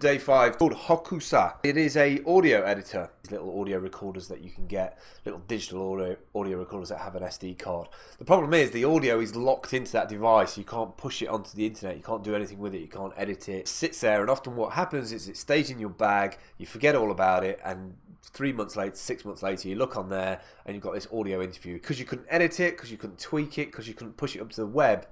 Day 5 called Hokusai. It is a audio editor. These little audio recorders that you can get, little digital audio, audio recorders that have an SD card. The problem is the audio is locked into that device. You can't push it onto the internet. You can't do anything with it. You can't edit it. It sits there and often what happens is it stays in your bag. You forget all about it and three months later, six months later, you look on there and you've got this audio interview because you couldn't edit it, because you couldn't tweak it, because you couldn't push it up to the web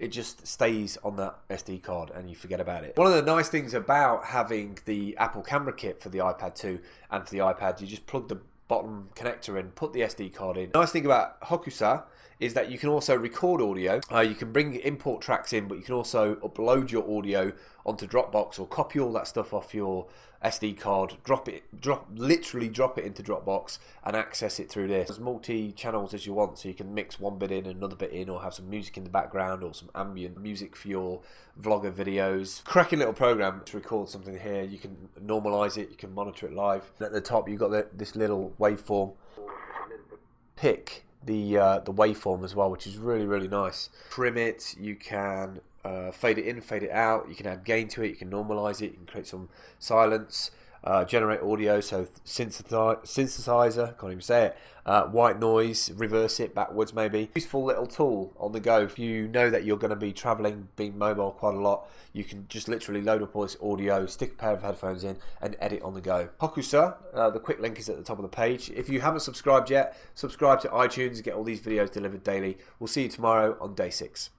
it just stays on that SD card and you forget about it. One of the nice things about having the Apple camera kit for the iPad 2 and for the iPad, you just plug the bottom connector in, put the SD card in. The nice thing about Hokusai is that you can also record audio. Uh, you can bring import tracks in, but you can also upload your audio onto Dropbox or copy all that stuff off your SD card, drop it, drop literally drop it into Dropbox and access it through this. As multi channels as you want, so you can mix one bit in, another bit in, or have some music in the background or some ambient music for your vlogger videos. Cracking little program to record something here. You can normalize it, you can monitor it live. At the top, you've got the, this little waveform. Pick the uh, the waveform as well, which is really really nice. Trim it. You can uh, fade it in, fade it out. You can add gain to it. You can normalize it. You can create some silence. Uh, generate audio, so synthesizer, can't even say it. Uh, white noise, reverse it backwards maybe. Useful little tool on the go. If you know that you're going to be traveling, being mobile quite a lot, you can just literally load up all this audio, stick a pair of headphones in, and edit on the go. Hokusai, uh, the quick link is at the top of the page. If you haven't subscribed yet, subscribe to iTunes and get all these videos delivered daily. We'll see you tomorrow on day six.